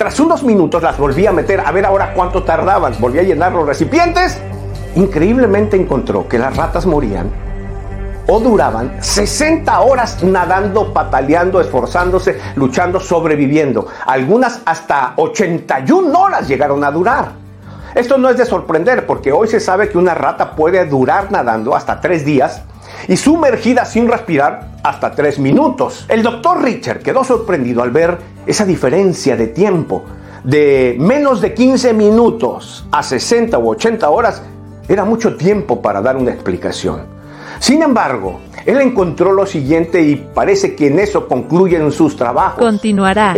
Tras unos minutos las volví a meter a ver ahora cuánto tardaban. Volví a llenar los recipientes. Increíblemente encontró que las ratas morían o duraban 60 horas nadando, pataleando, esforzándose, luchando, sobreviviendo. Algunas hasta 81 horas llegaron a durar. Esto no es de sorprender porque hoy se sabe que una rata puede durar nadando hasta 3 días y sumergida sin respirar hasta 3 minutos. El doctor Richard quedó sorprendido al ver esa diferencia de tiempo. De menos de 15 minutos a 60 u 80 horas era mucho tiempo para dar una explicación. Sin embargo, él encontró lo siguiente y parece que en eso concluyen sus trabajos. Continuará.